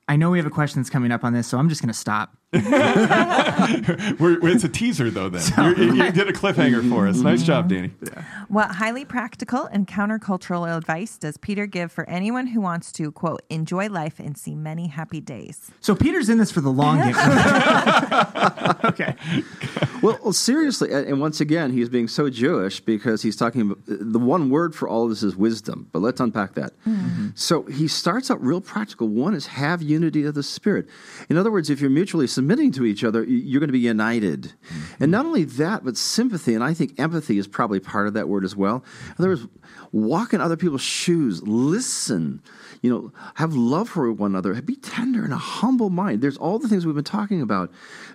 I know we have a question that's coming up on this, so I'm just going to stop. We're, it's a teaser, though, then. You're, you you did a cliffhanger for us. Nice job, mm-hmm. Danny. What highly practical and countercultural advice does Peter give for anyone who wants to, quote, enjoy life and see many happy days? So Peter's in this for the long game. okay. Well, well, seriously, and and once again, he's being so Jewish because he's talking about the one word for all of this is wisdom. But let's unpack that. Mm-hmm. So he starts out real practical. One is have unity of the Spirit. In other words, if you're mutually submitting to each other, you're going to be united. Mm-hmm. And not only that, but sympathy. And I think empathy is probably part of that word as well. In other words, walk in other people's shoes, listen, you know, have love for one another, be tender and a humble mind. There's all the things we've been talking about.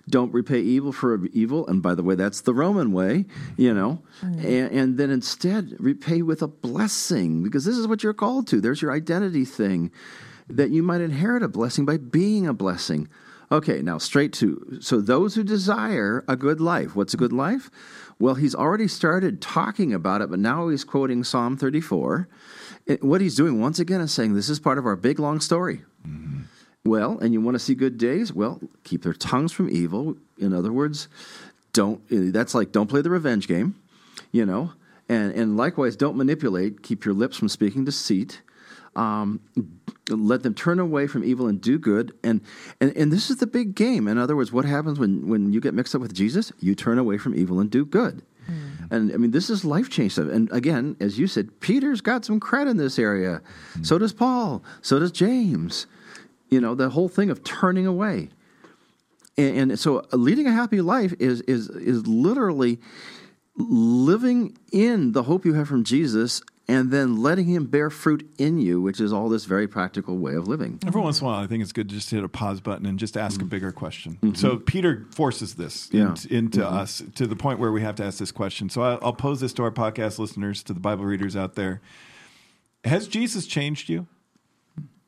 Don't repay evil for evil. And by the way, that's the Roman way, you know. Mm-hmm. And, and then instead, repay with a blessing because this is what you're called to. There's your identity thing that you might inherit a blessing by being a blessing. Okay, now straight to so those who desire a good life. What's a good life? Well, he's already started talking about it, but now he's quoting Psalm 34. It- what he's doing once again is saying this is part of our big long story. Mm-hmm. Well, and you want to see good days? Well, keep their tongues from evil. In other words, don't. Eh, that's like don't play the revenge game, you know. And and likewise, don't manipulate. Keep your lips from speaking deceit. Um, let them turn away from evil and do good. And, and and this is the big game. In other words, what happens when when you get mixed up with Jesus? You turn away from evil and do good. And I mean, this is life change stuff. And again, as you said, Peter's got some credit in this area. So does Paul. So does James. You know, the whole thing of turning away. And, and so, leading a happy life is is is literally living in the hope you have from Jesus, and then letting Him bear fruit in you, which is all this very practical way of living. Every once in a while, I think it's good to just hit a pause button and just ask a mm-hmm. bigger question. Mm-hmm. So Peter forces this Yeah. int- into mm-hmm. us to the point where we have to ask this question. So I- I'll pose this to our podcast listeners, to the Bible readers out there. Has Jesus changed you?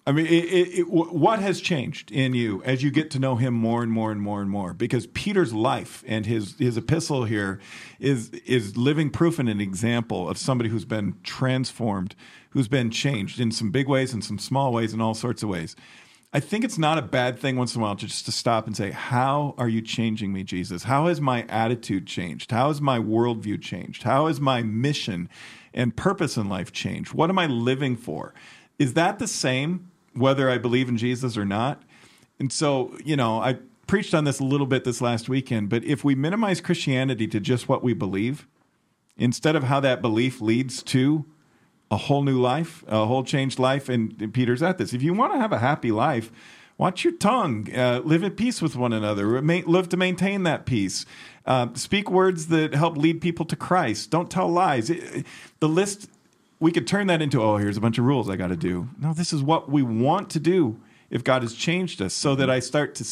I mean, it, it, it, what has changed in you as you get to know him more and more and more and more? Because Peter's life and his his epistle here is is living proof and an example of somebody who's been transformed, who's been changed in some big ways and some small ways and all sorts of ways. I think it's not a bad thing once in a while to just to stop and say, "How are you changing me, Jesus? How has my attitude changed? How has my worldview changed? How has my mission and purpose in life changed? What am I living for? Is that the same whether I believe in Jesus or not?" And so, you know, I preached on this a little bit this last weekend, but if we minimize Christianity to just what we believe, instead of how that belief leads to a whole new life, a whole changed life. And, and Peter's at this. If you want to have a happy life, watch your tongue, uh, live at peace with one another, Remain, live to maintain that peace. Uh, speak words that help lead people to Christ. Don't tell lies. It- the list, we could turn that into, oh, here's a bunch of rules I got to do. No, this is what we want to do if God has changed us so that I start to,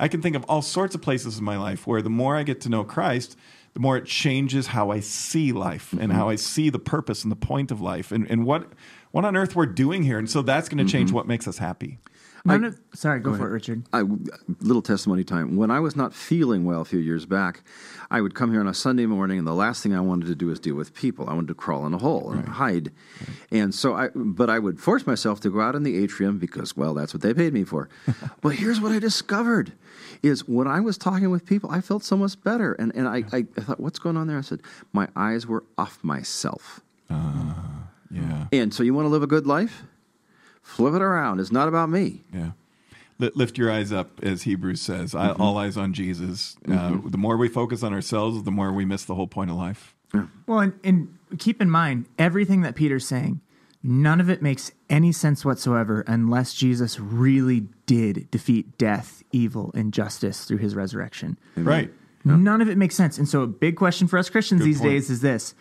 i can think of all sorts of places in my life where the more I get to know Christ, the more it changes how I see life and how I mm-hmm. see the purpose and the point of life and, and what what on earth we're doing here. And so that's going to change mm-hmm. what makes us happy. None of, sorry, go, for it, Richard. I, little testimony time. When I was not feeling well a few years back, I would come here on a Sunday morning, and the last thing I wanted to do was deal with people. I wanted to crawl in a hole and hide. And so I, but I would force myself to go out in the atrium because, well, that's what they paid me for. but here's what I discovered: is when I was talking with people, I felt so much better. And and I, I, I thought, what's going on there? I said, my eyes were off myself. Uh, yeah. And so, you want to live a good life? Flip it around. It's not about me. Yeah. Li- Lift your eyes up, as Hebrews says. I, all eyes on Jesus. Uh, the more we focus on ourselves, the more we miss the whole point of life. Well, and, and keep in mind, everything that Peter's saying, none of it makes any sense whatsoever unless Jesus really did defeat death, evil, and justice through his resurrection. Right. None of it makes sense. And so, a big question for us Christians Good these point. days is this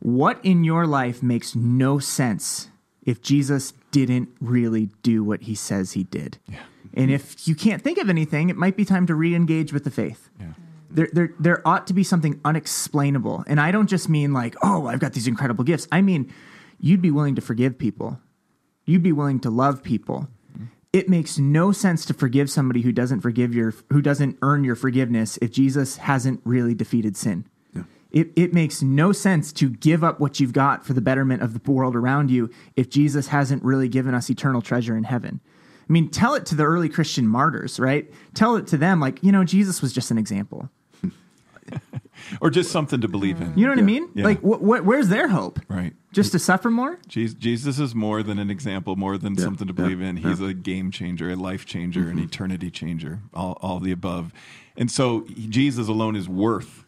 What in your life makes no sense if Jesus didn't really do what he says he did? And if you can't think of anything, it might be time to re engage with the faith. Yeah. There, there, there ought to be something unexplainable. And I don't just mean like, oh, I've got these incredible gifts. I mean, you'd be willing to forgive people, you'd be willing to love people. Mm-hmm. It makes no sense to forgive somebody who doesn't forgive your, who doesn't earn your forgiveness if Jesus hasn't really defeated sin. It, it makes no sense to give up what you've got for the betterment of the world around you if Jesus hasn't really given us eternal treasure in heaven. I mean, tell it to the early Christian martyrs, right? Tell it to them like, you know, Jesus was just an example. Or just something to believe in. You know what I mean? Yeah. Like, wh- wh- where's their hope? Right. Just to suffer more? Jesus, Jesus is more than an example, more than something to yeah, believe in. He's a game changer, a life changer, an mm-hmm. eternity changer, all, all the above. And so Jesus alone is worth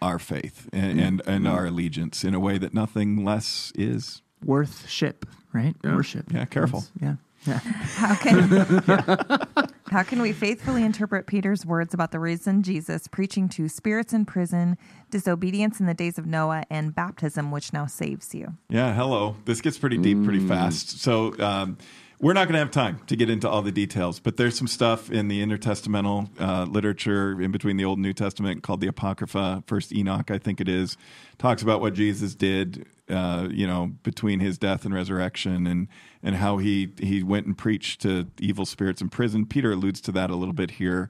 our faith mm-hmm. and, and, and our allegiance in a way that nothing less is. Worth ship, right? Worship. Yeah, careful. Yeah. Yeah. How can How can we faithfully interpret Peter's words about the risen Jesus preaching to spirits in prison, disobedience in the days of Noah, and baptism, which now saves you? Yeah, hello. This gets pretty deep pretty mm. fast. So um, we're not going to have time to get into all the details, but there's some stuff in the intertestamental uh, literature in between the Old and New Testament called the Apocrypha. First Enoch, I think it is, talks about what Jesus did. Uh, you know, between his death and resurrection, and and how he he went and preached to evil spirits in prison. Peter alludes to that a little bit here.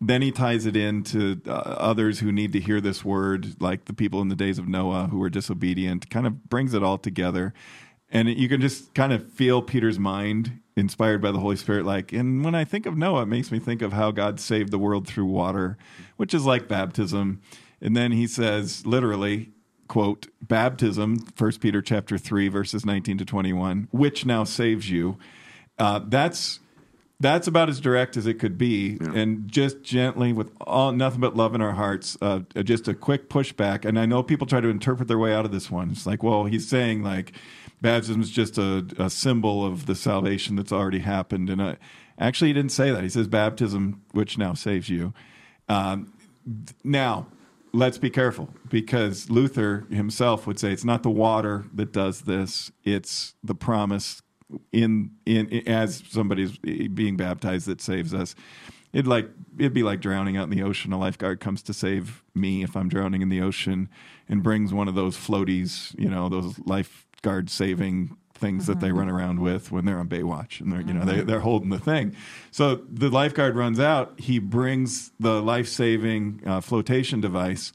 Then he ties it into uh, others who need to hear this word, like the people in the days of Noah who were disobedient. Kind of brings it all together and you can just kind of feel Peter's mind inspired by the Holy Spirit. Like, and when I think of Noah, it makes me think of how God saved the world through water, which is like baptism. And then he says, literally, quote, baptism, First Peter chapter 3, verses 19 to 21, which now saves you. Uh, that's that's about as direct as it could be, and just gently, with all nothing but love in our hearts, uh, just a quick pushback. And I know people try to interpret their way out of this one. It's like, well, he's saying like baptism is just a, a symbol of the salvation that's already happened, and uh, actually, he didn't say that. He says baptism, which now saves you. Um, now, let's be careful because Luther himself would say it's not the water that does this; it's the promise in in as somebody's being baptized that saves us. It'd like it'd be like drowning out in the ocean. A lifeguard comes to save me if I'm drowning in the ocean and brings one of those floaties, you know, those lifeguard saving things that they run around with when they're on Baywatch and they're you know they, they're holding the thing. So the lifeguard runs out. He brings the life saving uh, flotation device,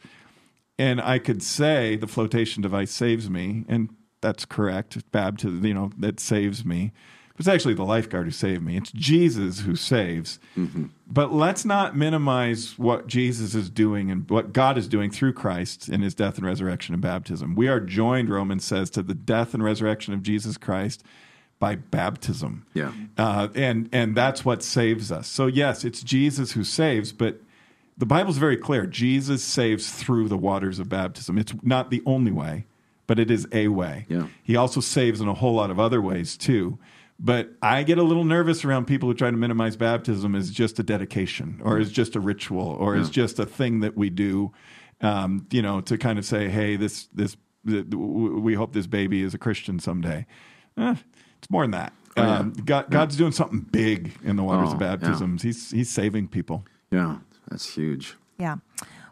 and I could say the flotation device saves me, and that's correct. Baptism, you know, that saves me. It's actually the lifeguard who saved me. It's Jesus who saves. But let's not minimize what Jesus is doing and what God is doing through Christ in his death and resurrection and baptism. We are joined, Romans says, to the death and resurrection of Jesus Christ by baptism. Yeah. Uh, and and that's what saves us. So yes, it's Jesus who saves, but the Bible's very clear. Jesus saves through the waters of baptism. It's not the only way, but it is a way. Yeah. He also saves in a whole lot of other ways too. But I get a little nervous around people who try to minimize baptism as just a dedication or as just a ritual or as just a thing that we do, um, you know, to kind of say, hey, this, this, th- we hope this baby is a Christian someday. Eh, it's more than that. yeah. Um, God, God's doing something big in the waters Oh, of yeah. baptisms. He's, he's saving people. Yeah, that's huge. Yeah.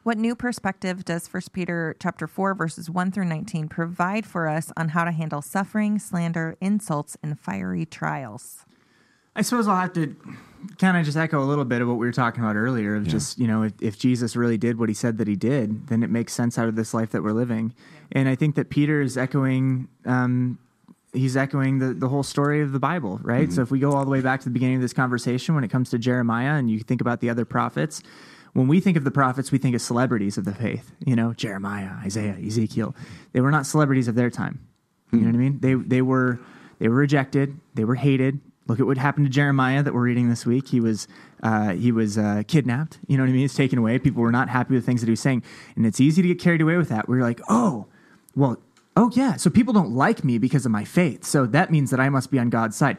What new perspective does 1 Peter chapter 4 verses 1 through 19 provide for us on how to handle suffering, slander, insults, and fiery trials? I suppose I'll have to kind of just echo a little bit of what we were talking about earlier of just, you know, if, if Jesus really did what he said that he did, then it makes sense out of this life that we're living. And I think that Peter is echoing, um, he's echoing the, the whole story of the Bible, right? So if we go all the way back to the beginning of this conversation, when it comes to Jeremiah and you think about the other prophets, when we think of the prophets, we think of celebrities of the faith, you know, Jeremiah, Isaiah, Ezekiel. They were not celebrities of their time. You know what I mean? They they were they were rejected. They were hated. Look at what happened to Jeremiah that we're reading this week. He was uh, he was uh, kidnapped. You know what I mean? He's taken away. People were not happy with things that he was saying, and it's easy to get carried away with that. We're like, oh, well, oh yeah. So people don't like me because of my faith. So that means that I must be on God's side.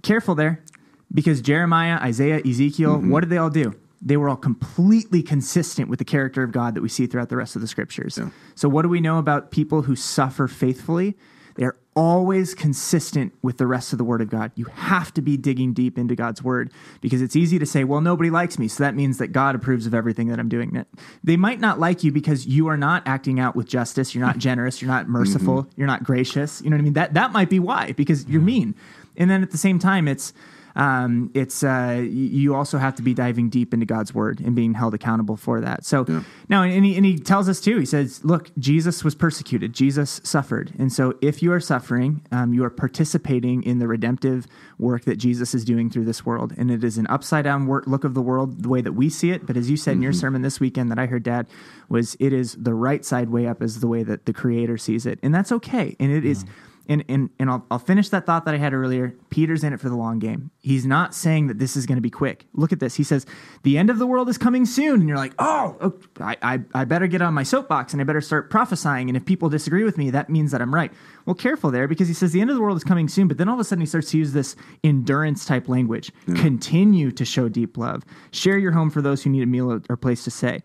Careful there, because Jeremiah, Isaiah, Ezekiel, what did they all do? They were all completely consistent with the character of God that we see throughout the rest of the scriptures. So, what do we know about people who suffer faithfully? They're always consistent with the rest of the Word of God. You have to be digging deep into God's Word because it's easy to say, well, nobody likes me. So that means that God approves of everything that I'm doing. They might not like you because you are not acting out with justice. You're not generous. You're not merciful. You're not gracious. You know what I mean? That, that might be why, because you're mean. And then at the same time, it's, um, it's uh, you also have to be diving deep into God's word and being held accountable for that. So now, and he, and he tells us too. He says, "Look, Jesus was persecuted. Jesus suffered, and so if you are suffering, um, you are participating in the redemptive work that Jesus is doing through this world. And it is an upside down work, look of the world the way that we see it. But as you said in your sermon this weekend that I heard, Dad, was it is the right side way up as the way that the Creator sees it, and that's okay. And it is and and and I'll, I'll finish that thought that I had earlier. Peter's in it for the long game. He's not saying that this is going to be quick. Look at this. He says the end of the world is coming soon, and you're like, oh, oh I, I I better get on my soapbox and I better start prophesying. And if people disagree with me, that means that I'm right. Well, careful there because he says the end of the world is coming soon, but then all of a sudden he starts to use this endurance type language. Continue to show deep love. Share your home for those who need a meal or place to stay.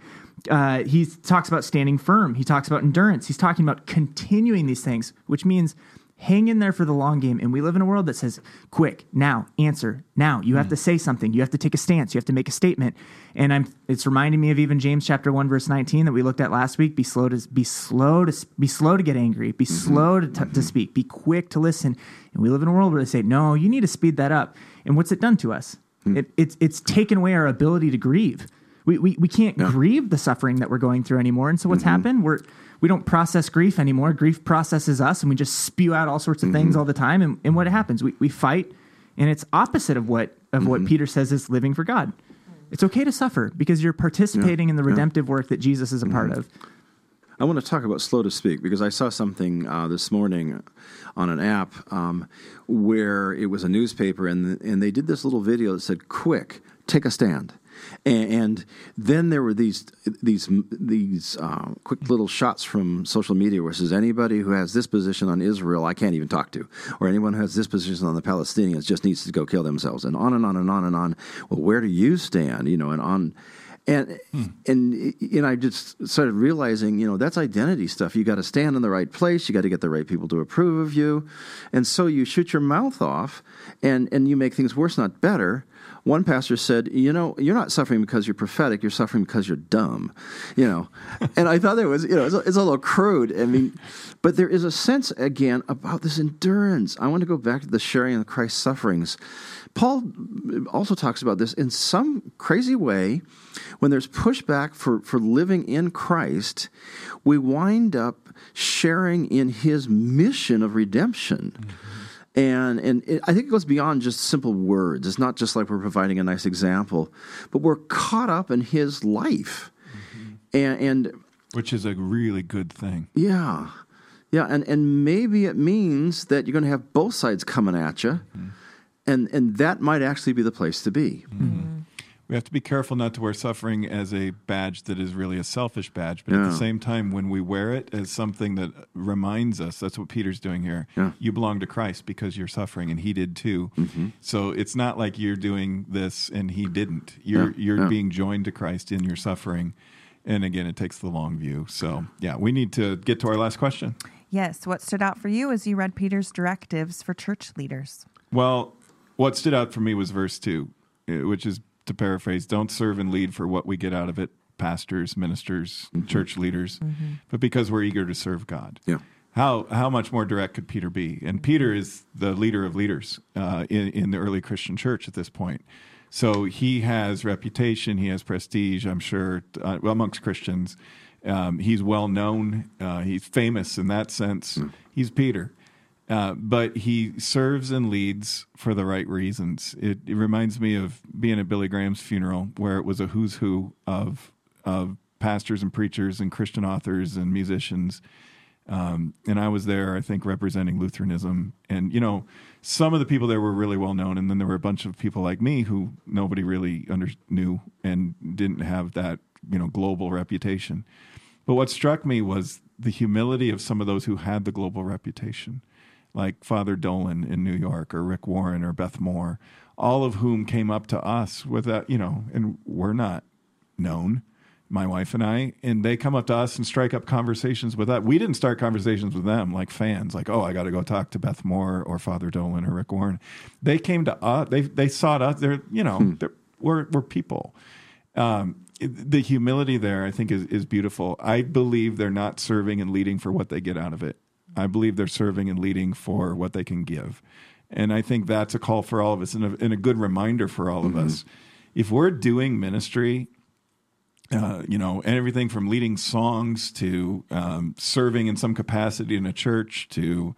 Uh, he talks about standing firm. He talks about endurance. He's talking about continuing these things, which means hang in there for the long game. And we live in a world that says, quick, now, answer, now. You have hmm. to say something. You have to take a stance. You have to make a statement. And I'm, it's reminding me of even James chapter one, verse 19 that we looked at last week. Be slow to, be slow to, be slow to get angry. Be mm-hmm. slow to, t- to mm-hmm. speak. Be quick to listen. And we live in a world where they say, no, you need to speed that up. And what's it done to us? Hmm. It, it's, it's taken away our ability to grieve. We, we, we can't grieve the suffering that we're going through anymore. And so what's mm-hmm. happened? We're, we don't process grief anymore. Grief processes us and we just spew out all sorts of things all the time. And, and what happens? We, we fight and it's opposite of what, of what Peter says is living for God. It's okay to suffer because you're participating in the redemptive work that Jesus is a part of. I want to talk about slow to speak because I saw something uh, this morning on an app um, where it was a newspaper and and they did this little video that said, "Quick, take a stand." And, and then there were these these these uh, quick little shots from social media where it says anybody who has this position on Israel I can't even talk to, or anyone who has this position on the Palestinians just needs to go kill themselves, and on and on and on and on. Well, where do you stand? You know, and on and and and I just started realizing, you know, that's identity stuff. You got to stand in the right place. You got to get the right people to approve of you, and so you shoot your mouth off, and and you make things worse, not better. One pastor said, "You know, you're not suffering because you're prophetic. You're suffering because you're dumb." You know, and I thought that was, you know, it's a, it's a little crude. I mean, but there is a sense again about this endurance. I want to go back to the sharing of Christ's sufferings. Paul also talks about this in some crazy way. When there's pushback for, for living in Christ, we wind up sharing in his mission of redemption. Mm-hmm. And, and it, I think it goes beyond just simple words. It's not just like we're providing a nice example, but we're caught up in his life. Mm-hmm. And, and which is a really good thing. yeah. Yeah, and, and maybe it means that you're going to have both sides coming at you, mm-hmm. and, and that might actually be the place to be. Mm-hmm. We have to be careful not to wear suffering as a badge that is really a selfish badge, but at the same time, when we wear it as something that reminds us, that's what Peter's doing here. Yeah. You belong to Christ because you're suffering, and he did too. Mm-hmm. So it's not like you're doing this and he didn't. You're Yeah, you're yeah. being joined to Christ in your suffering. And again, it takes the long view. So yeah, we need to get to our last question. Yes. What stood out for you as you read Peter's directives for church leaders? Well, what stood out for me was verse two, uh, which is to paraphrase: "Don't serve and lead for what we get out of it, pastors, ministers, church leaders, but because we're eager to serve God." Yeah. How how much more direct could Peter be? And Peter is the leader of leaders uh, in in the early Christian church at this point. So he has reputation, he has prestige, I'm sure, uh, amongst Christians. Um, he's well known, uh, he's famous in that sense. He's Peter. Uh, but he serves and leads for the right reasons. It, it reminds me of being at Billy Graham's funeral, where it was a who's who of of pastors and preachers and Christian authors and musicians. Um, and I was there, I think, representing Lutheranism. And you know, some of the people there were really well known, and then there were a bunch of people like me who nobody really under, knew and didn't have that you know global reputation. But what struck me was the humility of some of those who had the global reputation, like Father Dolan in New York, or Rick Warren, or Beth Moore, all of whom came up to us with that, you know, and we're not known, my wife and I, and they come up to us and strike up conversations with us. We didn't start conversations with them like fans, like, oh, I got to go talk to Beth Moore or Father Dolan or Rick Warren. They came to us, they, they sought us, they're, you know, they're, we're, we're people um, the humility there, I think, is, is beautiful. I believe they're not serving and leading for what they get out of it. I believe they're serving and leading for what they can give. And I think that's a call for all of us and a, and a good reminder for all of us. If we're doing ministry, uh, you know, and everything from leading songs to um, serving in some capacity in a church to,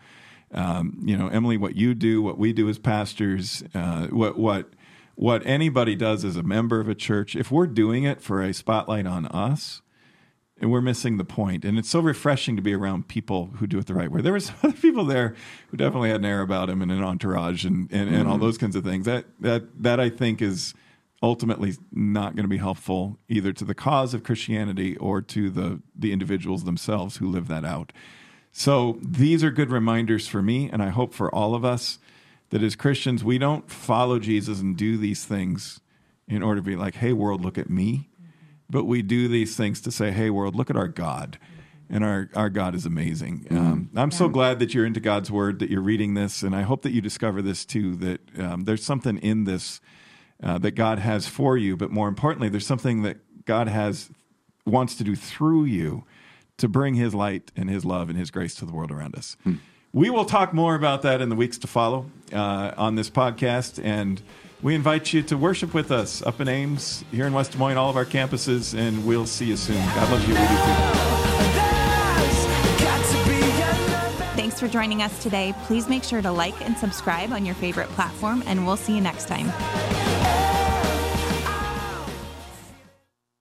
um, you know, Emily, what you do, what we do as pastors, uh, what what what anybody does as a member of a church. If we're doing it for a spotlight on us, and we're missing the point. And it's so refreshing to be around people who do it the right way. There was other people there who definitely had an air about him and an entourage and, and, and all mm-hmm. those kinds of things. That that that I think is ultimately not going to be helpful either to the cause of Christianity or to the the individuals themselves who live that out. So these are good reminders for me, and I hope for all of us that as Christians we don't follow Jesus and do these things in order to be like, "Hey world, look at me," but we do these things to say, "Hey world, look at our God." And our, our God is amazing. Um, I'm so glad that you're into God's word, that you're reading this, and I hope that you discover this too. That um, there's something in this uh, that God has for you, but more importantly, there's something that God has wants to do through you to bring His light and His love and His grace to the world around us. We will talk more about that in the weeks to follow uh, on this podcast, and we invite you to worship with us up in Ames, here in West Des Moines, all of our campuses, and we'll see you soon. God loves you. Thanks for joining us today. Please make sure to like and subscribe on your favorite platform, and we'll see you next time.